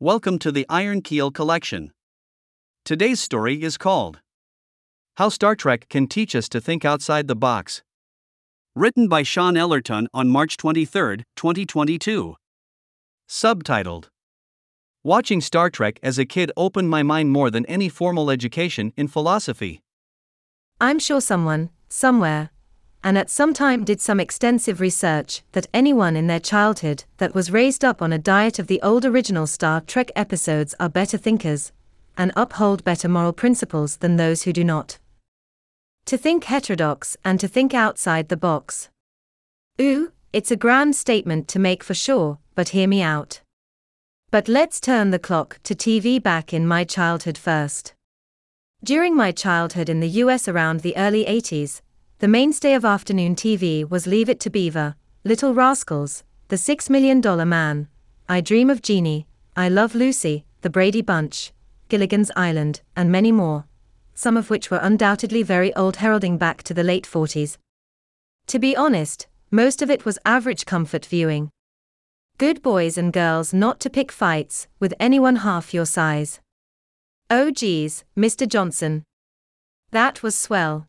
Welcome to the Iron Keel Collection. Today's story is called How Star Trek Can Teach Us to Think Outside the Box. Written by Shôn Ellerton on March 23, 2022. Subtitled Watching Star Trek as a kid opened my mind more than any formal education in philosophy. I'm sure someone, somewhere, and at some time did some extensive research that anyone in their childhood that was raised up on a diet of the old original Star Trek episodes are better thinkers and uphold better moral principles than those who do not. To think heterodox and to think outside the box. Ooh, it's a grand statement to make for sure, but hear me out. But let's turn the clock to TV back in my childhood first. During my childhood in the US around the early 80s, the mainstay of afternoon TV was Leave It to Beaver, Little Rascals, The Six Million Dollar Man, I Dream of Jeannie, I Love Lucy, The Brady Bunch, Gilligan's Island, and many more, some of which were undoubtedly very old, heralding back to the late 40s. To be honest, most of it was average comfort viewing. Good boys and girls not to pick fights with anyone half your size. Oh geez, Mr. Johnson. That was swell.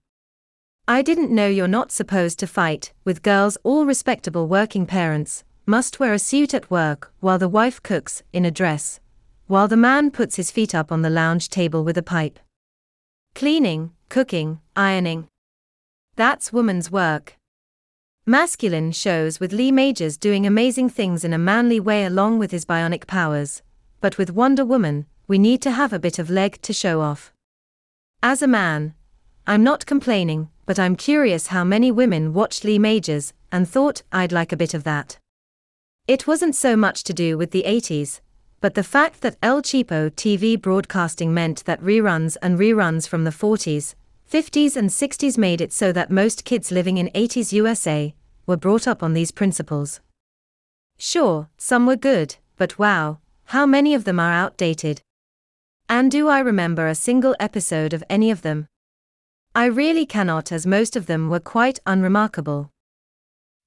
I didn't know you're not supposed to fight, with girls all respectable working parents, must wear a suit at work while the wife cooks in a dress, while the man puts his feet up on the lounge table with a pipe. Cleaning, cooking, ironing. That's woman's work. Masculine shows with Lee Majors doing amazing things in a manly way along with his bionic powers, but with Wonder Woman, we need to have a bit of leg to show off. As a man, I'm not complaining, but I'm curious how many women watched Lee Majors and thought I'd like a bit of that. It wasn't so much to do with the 80s, but the fact that El Cheapo TV broadcasting meant that reruns and reruns from the 40s, 50s, and 60s made it so that most kids living in 80s USA were brought up on these principles. Sure, some were good, but wow, how many of them are outdated? And do I remember a single episode of any of them? I really cannot, as most of them were quite unremarkable.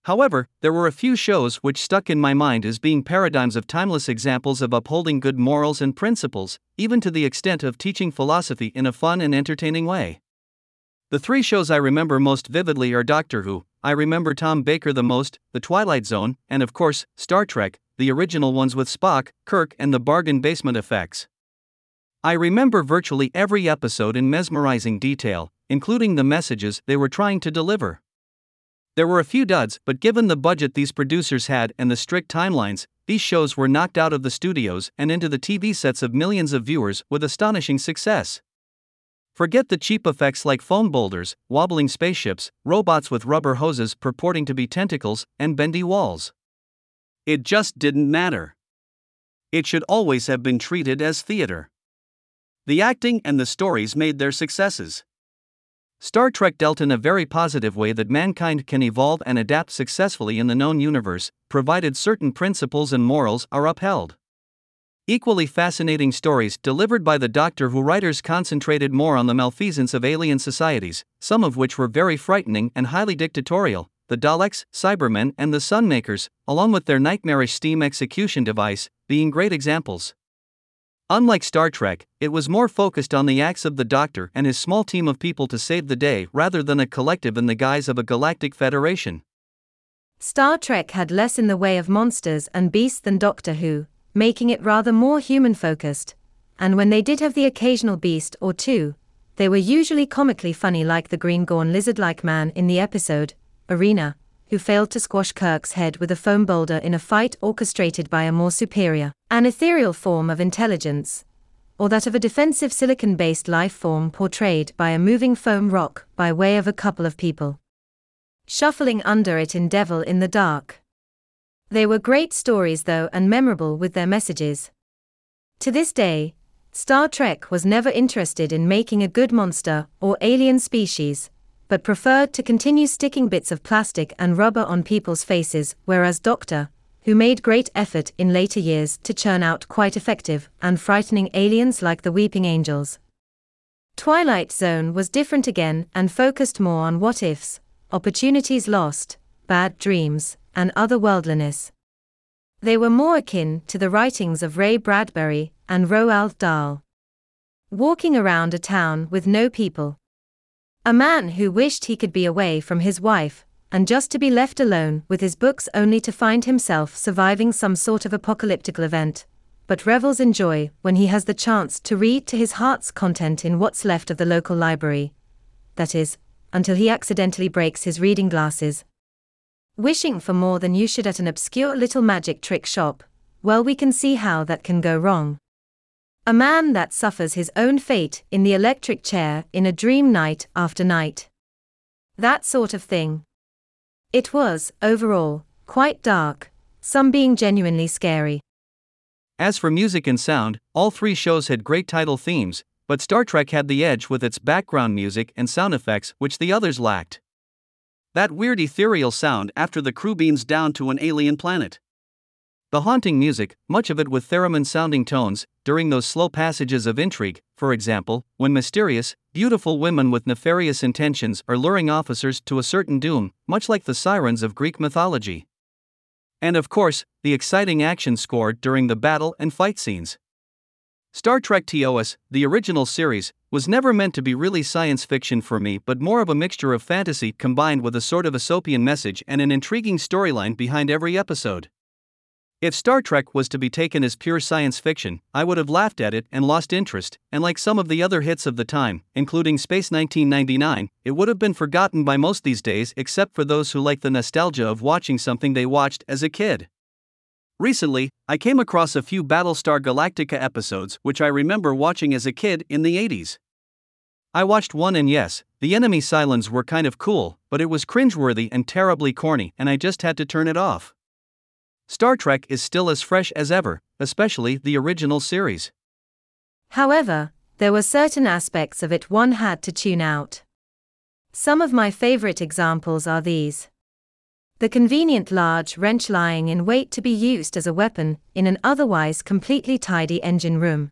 However, there were a few shows which stuck in my mind as being paradigms of timeless examples of upholding good morals and principles, even to the extent of teaching philosophy in a fun and entertaining way. The three shows I remember most vividly are Doctor Who, I remember Tom Baker the most, The Twilight Zone, and of course, Star Trek, the original ones with Spock, Kirk, and the bargain basement effects. I remember virtually every episode in mesmerizing detail, including the messages they were trying to deliver. There were a few duds, but given the budget these producers had and the strict timelines, these shows were knocked out of the studios and into the TV sets of millions of viewers with astonishing success. Forget the cheap effects like foam boulders, wobbling spaceships, robots with rubber hoses purporting to be tentacles, and bendy walls. It just didn't matter. It should always have been treated as theater. The acting and the stories made their successes. Star Trek dealt in a very positive way that mankind can evolve and adapt successfully in the known universe, provided certain principles and morals are upheld. Equally fascinating stories delivered by the Doctor Who writers concentrated more on the malfeasance of alien societies, some of which were very frightening and highly dictatorial the Daleks, Cybermen, and the Sunmakers, along with their nightmarish steam execution device, being great examples. Unlike Star Trek, it was more focused on the acts of the Doctor and his small team of people to save the day rather than a collective in the guise of a galactic federation. Star Trek had less in the way of monsters and beasts than Doctor Who, making it rather more human focused. And when they did have the occasional beast or two, they were usually comically funny, like the green Gorn lizard like man in the episode, Arena, who failed to squash Kirk's head with a foam boulder in a fight orchestrated by a more superior, an ethereal form of intelligence, or that of a defensive silicon based life form portrayed by a moving foam rock by way of a couple of people shuffling under it in Devil in the Dark. They were great stories, though, and memorable with their messages. To this day, Star Trek was never interested in making a good monster or alien species, but preferred to continue sticking bits of plastic and rubber on people's faces, whereas Doctor, who made great effort in later years to churn out quite effective and frightening aliens like the Weeping Angels. Twilight Zone was different again and focused more on what ifs, opportunities lost, bad dreams, and otherworldliness. They were more akin to the writings of Ray Bradbury and Roald Dahl. Walking around a town with no people. A man who wished he could be away from his wife, and just to be left alone with his books only to find himself surviving some sort of apocalyptic event, but revels in joy when he has the chance to read to his heart's content in what's left of the local library. That is, until he accidentally breaks his reading glasses. Wishing for more than you should at an obscure little magic trick shop, well, we can see how that can go wrong. A man that suffers his own fate in the electric chair in a dream night after night. That sort of thing. It was, overall, quite dark, some being genuinely scary. As for music and sound, all three shows had great title themes, but Star Trek had the edge with its background music and sound effects, which the others lacked. That weird ethereal sound after the crew beams down to an alien planet. The haunting music, much of it with theremin sounding tones, during those slow passages of intrigue, for example, when mysterious, beautiful women with nefarious intentions are luring officers to a certain doom, much like the sirens of Greek mythology. And of course, the exciting action scored during the battle and fight scenes. Star Trek TOS, the original series, was never meant to be really science fiction for me but more of a mixture of fantasy combined with a sort of Aesopian message and an intriguing storyline behind every episode. If Star Trek was to be taken as pure science fiction, I would have laughed at it and lost interest, and like some of the other hits of the time, including Space 1999, it would have been forgotten by most these days except for those who like the nostalgia of watching something they watched as a kid. Recently, I came across a few Battlestar Galactica episodes which I remember watching as a kid in the 80s. I watched one and yes, the enemy Cylons were kind of cool, but it was cringeworthy and terribly corny, and I just had to turn it off. Star Trek is still as fresh as ever, especially the original series. However, there were certain aspects of it one had to tune out. Some of my favorite examples are these the convenient large wrench lying in wait to be used as a weapon in an otherwise completely tidy engine room.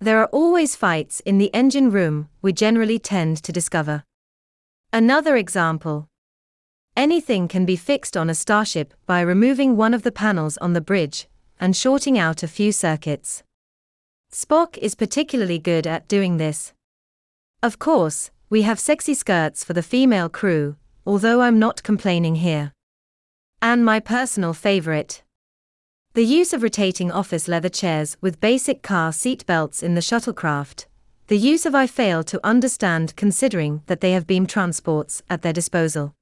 There are always fights in the engine room, we generally tend to discover. Another example. Anything can be fixed on a starship by removing one of the panels on the bridge and shorting out a few circuits. Spock is particularly good at doing this. Of course, we have sexy skirts for the female crew, although I'm not complaining here. And my personal favorite. The use of rotating office leather chairs with basic car seat belts in the shuttlecraft. The use of I fail to understand considering that they have beam transports at their disposal.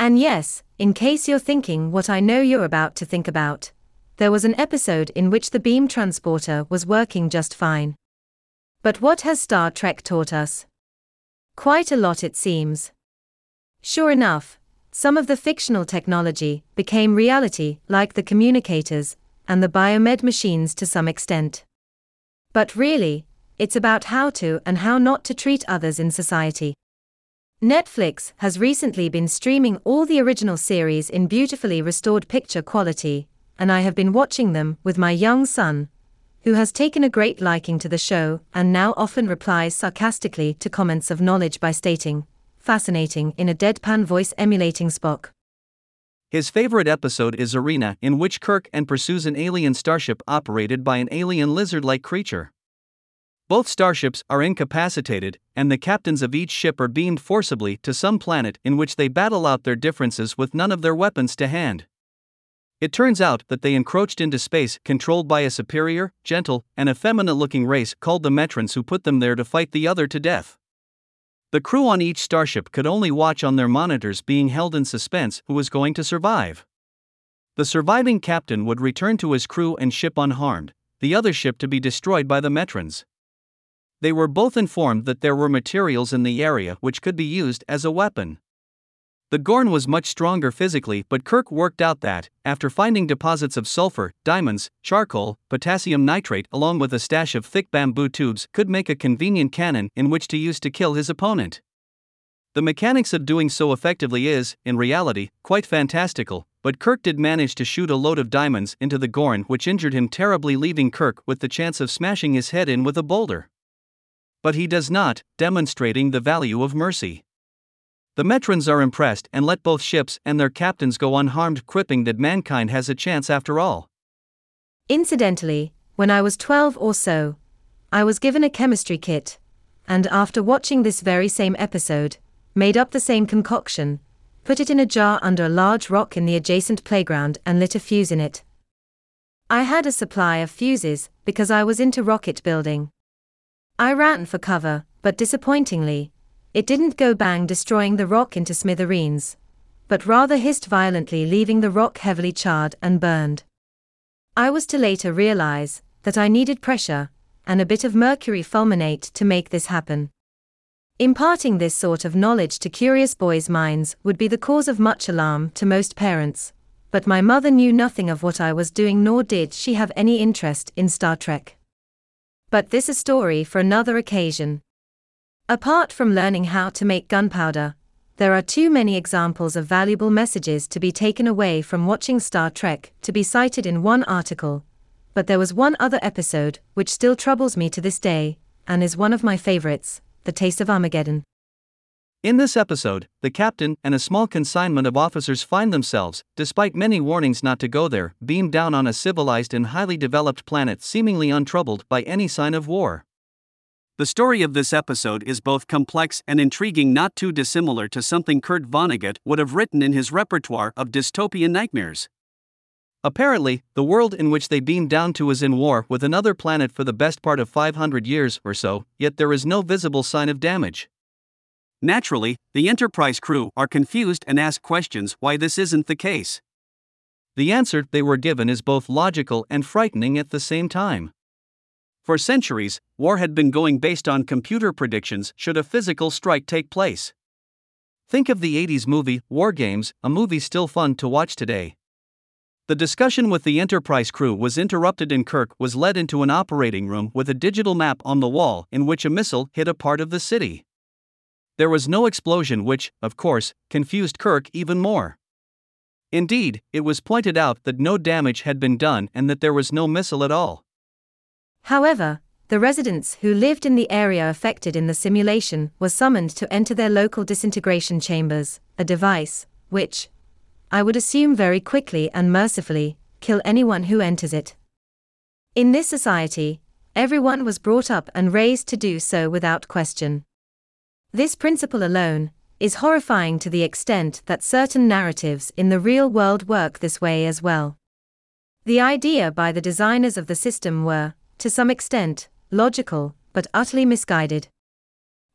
And yes, in case you're thinking what I know you're about to think about, there was an episode in which the beam transporter was working just fine. But what has Star Trek taught us? Quite a lot, it seems. Sure enough, some of the fictional technology became reality, like the communicators and the biomed machines to some extent. But really, it's about how to and how not to treat others in society. Netflix has recently been streaming all the original series in beautifully restored picture quality, and I have been watching them with my young son, who has taken a great liking to the show and now often replies sarcastically to comments of knowledge by stating, fascinating in a deadpan voice emulating Spock. His favorite episode is Arena, in which Kirk and pursues an alien starship operated by an alien lizard like creature. Both starships are incapacitated, and the captains of each ship are beamed forcibly to some planet in which they battle out their differences with none of their weapons to hand. It turns out that they encroached into space controlled by a superior, gentle, and effeminate looking race called the Metrons who put them there to fight the other to death. The crew on each starship could only watch on their monitors being held in suspense who was going to survive. The surviving captain would return to his crew and ship unharmed, the other ship to be destroyed by the Metrons. They were both informed that there were materials in the area which could be used as a weapon. The Gorn was much stronger physically, but Kirk worked out that, after finding deposits of sulfur, diamonds, charcoal, potassium nitrate, along with a stash of thick bamboo tubes, could make a convenient cannon in which to use to kill his opponent. The mechanics of doing so effectively is, in reality, quite fantastical, but Kirk did manage to shoot a load of diamonds into the Gorn, which injured him terribly, leaving Kirk with the chance of smashing his head in with a boulder. But he does not, demonstrating the value of mercy. The Metrons are impressed and let both ships and their captains go unharmed, quipping that mankind has a chance after all. Incidentally, when I was 12 or so, I was given a chemistry kit, and after watching this very same episode, made up the same concoction, put it in a jar under a large rock in the adjacent playground, and lit a fuse in it. I had a supply of fuses because I was into rocket building. I ran for cover, but disappointingly, it didn't go bang destroying the rock into smithereens, but rather hissed violently, leaving the rock heavily charred and burned. I was to later realize that I needed pressure and a bit of mercury fulminate to make this happen. Imparting this sort of knowledge to curious boys' minds would be the cause of much alarm to most parents, but my mother knew nothing of what I was doing, nor did she have any interest in Star Trek. But this is a story for another occasion. Apart from learning how to make gunpowder, there are too many examples of valuable messages to be taken away from watching Star Trek to be cited in one article. But there was one other episode which still troubles me to this day, and is one of my favorites The Taste of Armageddon. In this episode, the captain and a small consignment of officers find themselves, despite many warnings not to go there, beamed down on a civilized and highly developed planet seemingly untroubled by any sign of war. The story of this episode is both complex and intriguing, not too dissimilar to something Kurt Vonnegut would have written in his repertoire of dystopian nightmares. Apparently, the world in which they beam down to is in war with another planet for the best part of 500 years or so, yet there is no visible sign of damage. Naturally, the Enterprise crew are confused and ask questions why this isn't the case. The answer they were given is both logical and frightening at the same time. For centuries, war had been going based on computer predictions should a physical strike take place. Think of the 80s movie War Games, a movie still fun to watch today. The discussion with the Enterprise crew was interrupted and Kirk was led into an operating room with a digital map on the wall in which a missile hit a part of the city. There was no explosion, which, of course, confused Kirk even more. Indeed, it was pointed out that no damage had been done and that there was no missile at all. However, the residents who lived in the area affected in the simulation were summoned to enter their local disintegration chambers, a device which, I would assume very quickly and mercifully, kill anyone who enters it. In this society, everyone was brought up and raised to do so without question. This principle alone is horrifying to the extent that certain narratives in the real world work this way as well. The idea by the designers of the system were, to some extent, logical, but utterly misguided.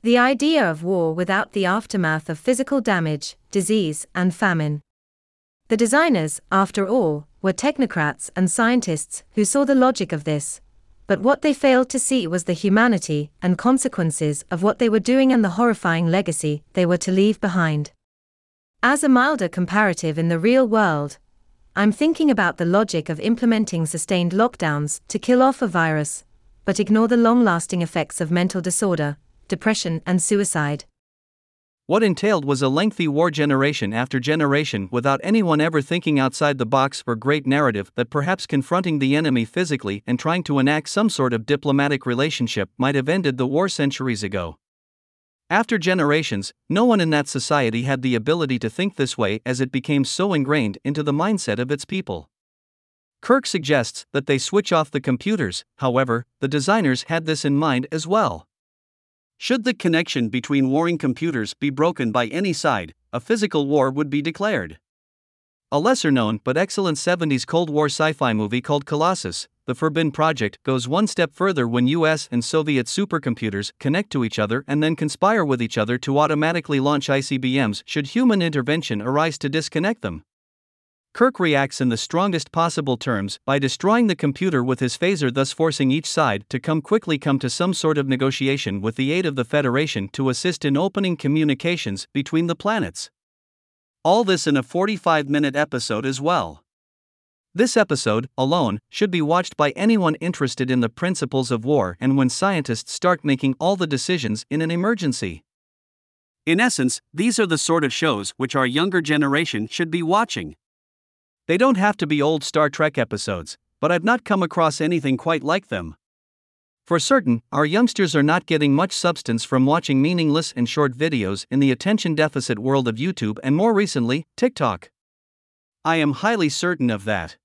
The idea of war without the aftermath of physical damage, disease, and famine. The designers, after all, were technocrats and scientists who saw the logic of this. But what they failed to see was the humanity and consequences of what they were doing and the horrifying legacy they were to leave behind. As a milder comparative in the real world, I'm thinking about the logic of implementing sustained lockdowns to kill off a virus, but ignore the long lasting effects of mental disorder, depression, and suicide. What entailed was a lengthy war generation after generation without anyone ever thinking outside the box for great narrative that perhaps confronting the enemy physically and trying to enact some sort of diplomatic relationship might have ended the war centuries ago. After generations, no one in that society had the ability to think this way as it became so ingrained into the mindset of its people. Kirk suggests that they switch off the computers, however, the designers had this in mind as well. Should the connection between warring computers be broken by any side, a physical war would be declared. A lesser known but excellent 70s Cold War sci fi movie called Colossus, The Forbidden Project, goes one step further when US and Soviet supercomputers connect to each other and then conspire with each other to automatically launch ICBMs should human intervention arise to disconnect them. Kirk reacts in the strongest possible terms by destroying the computer with his phaser, thus forcing each side to come quickly come to some sort of negotiation with the aid of the Federation to assist in opening communications between the planets. All this in a 45 minute episode as well. This episode, alone, should be watched by anyone interested in the principles of war and when scientists start making all the decisions in an emergency. In essence, these are the sort of shows which our younger generation should be watching. They don't have to be old Star Trek episodes, but I've not come across anything quite like them. For certain, our youngsters are not getting much substance from watching meaningless and short videos in the attention deficit world of YouTube and more recently, TikTok. I am highly certain of that.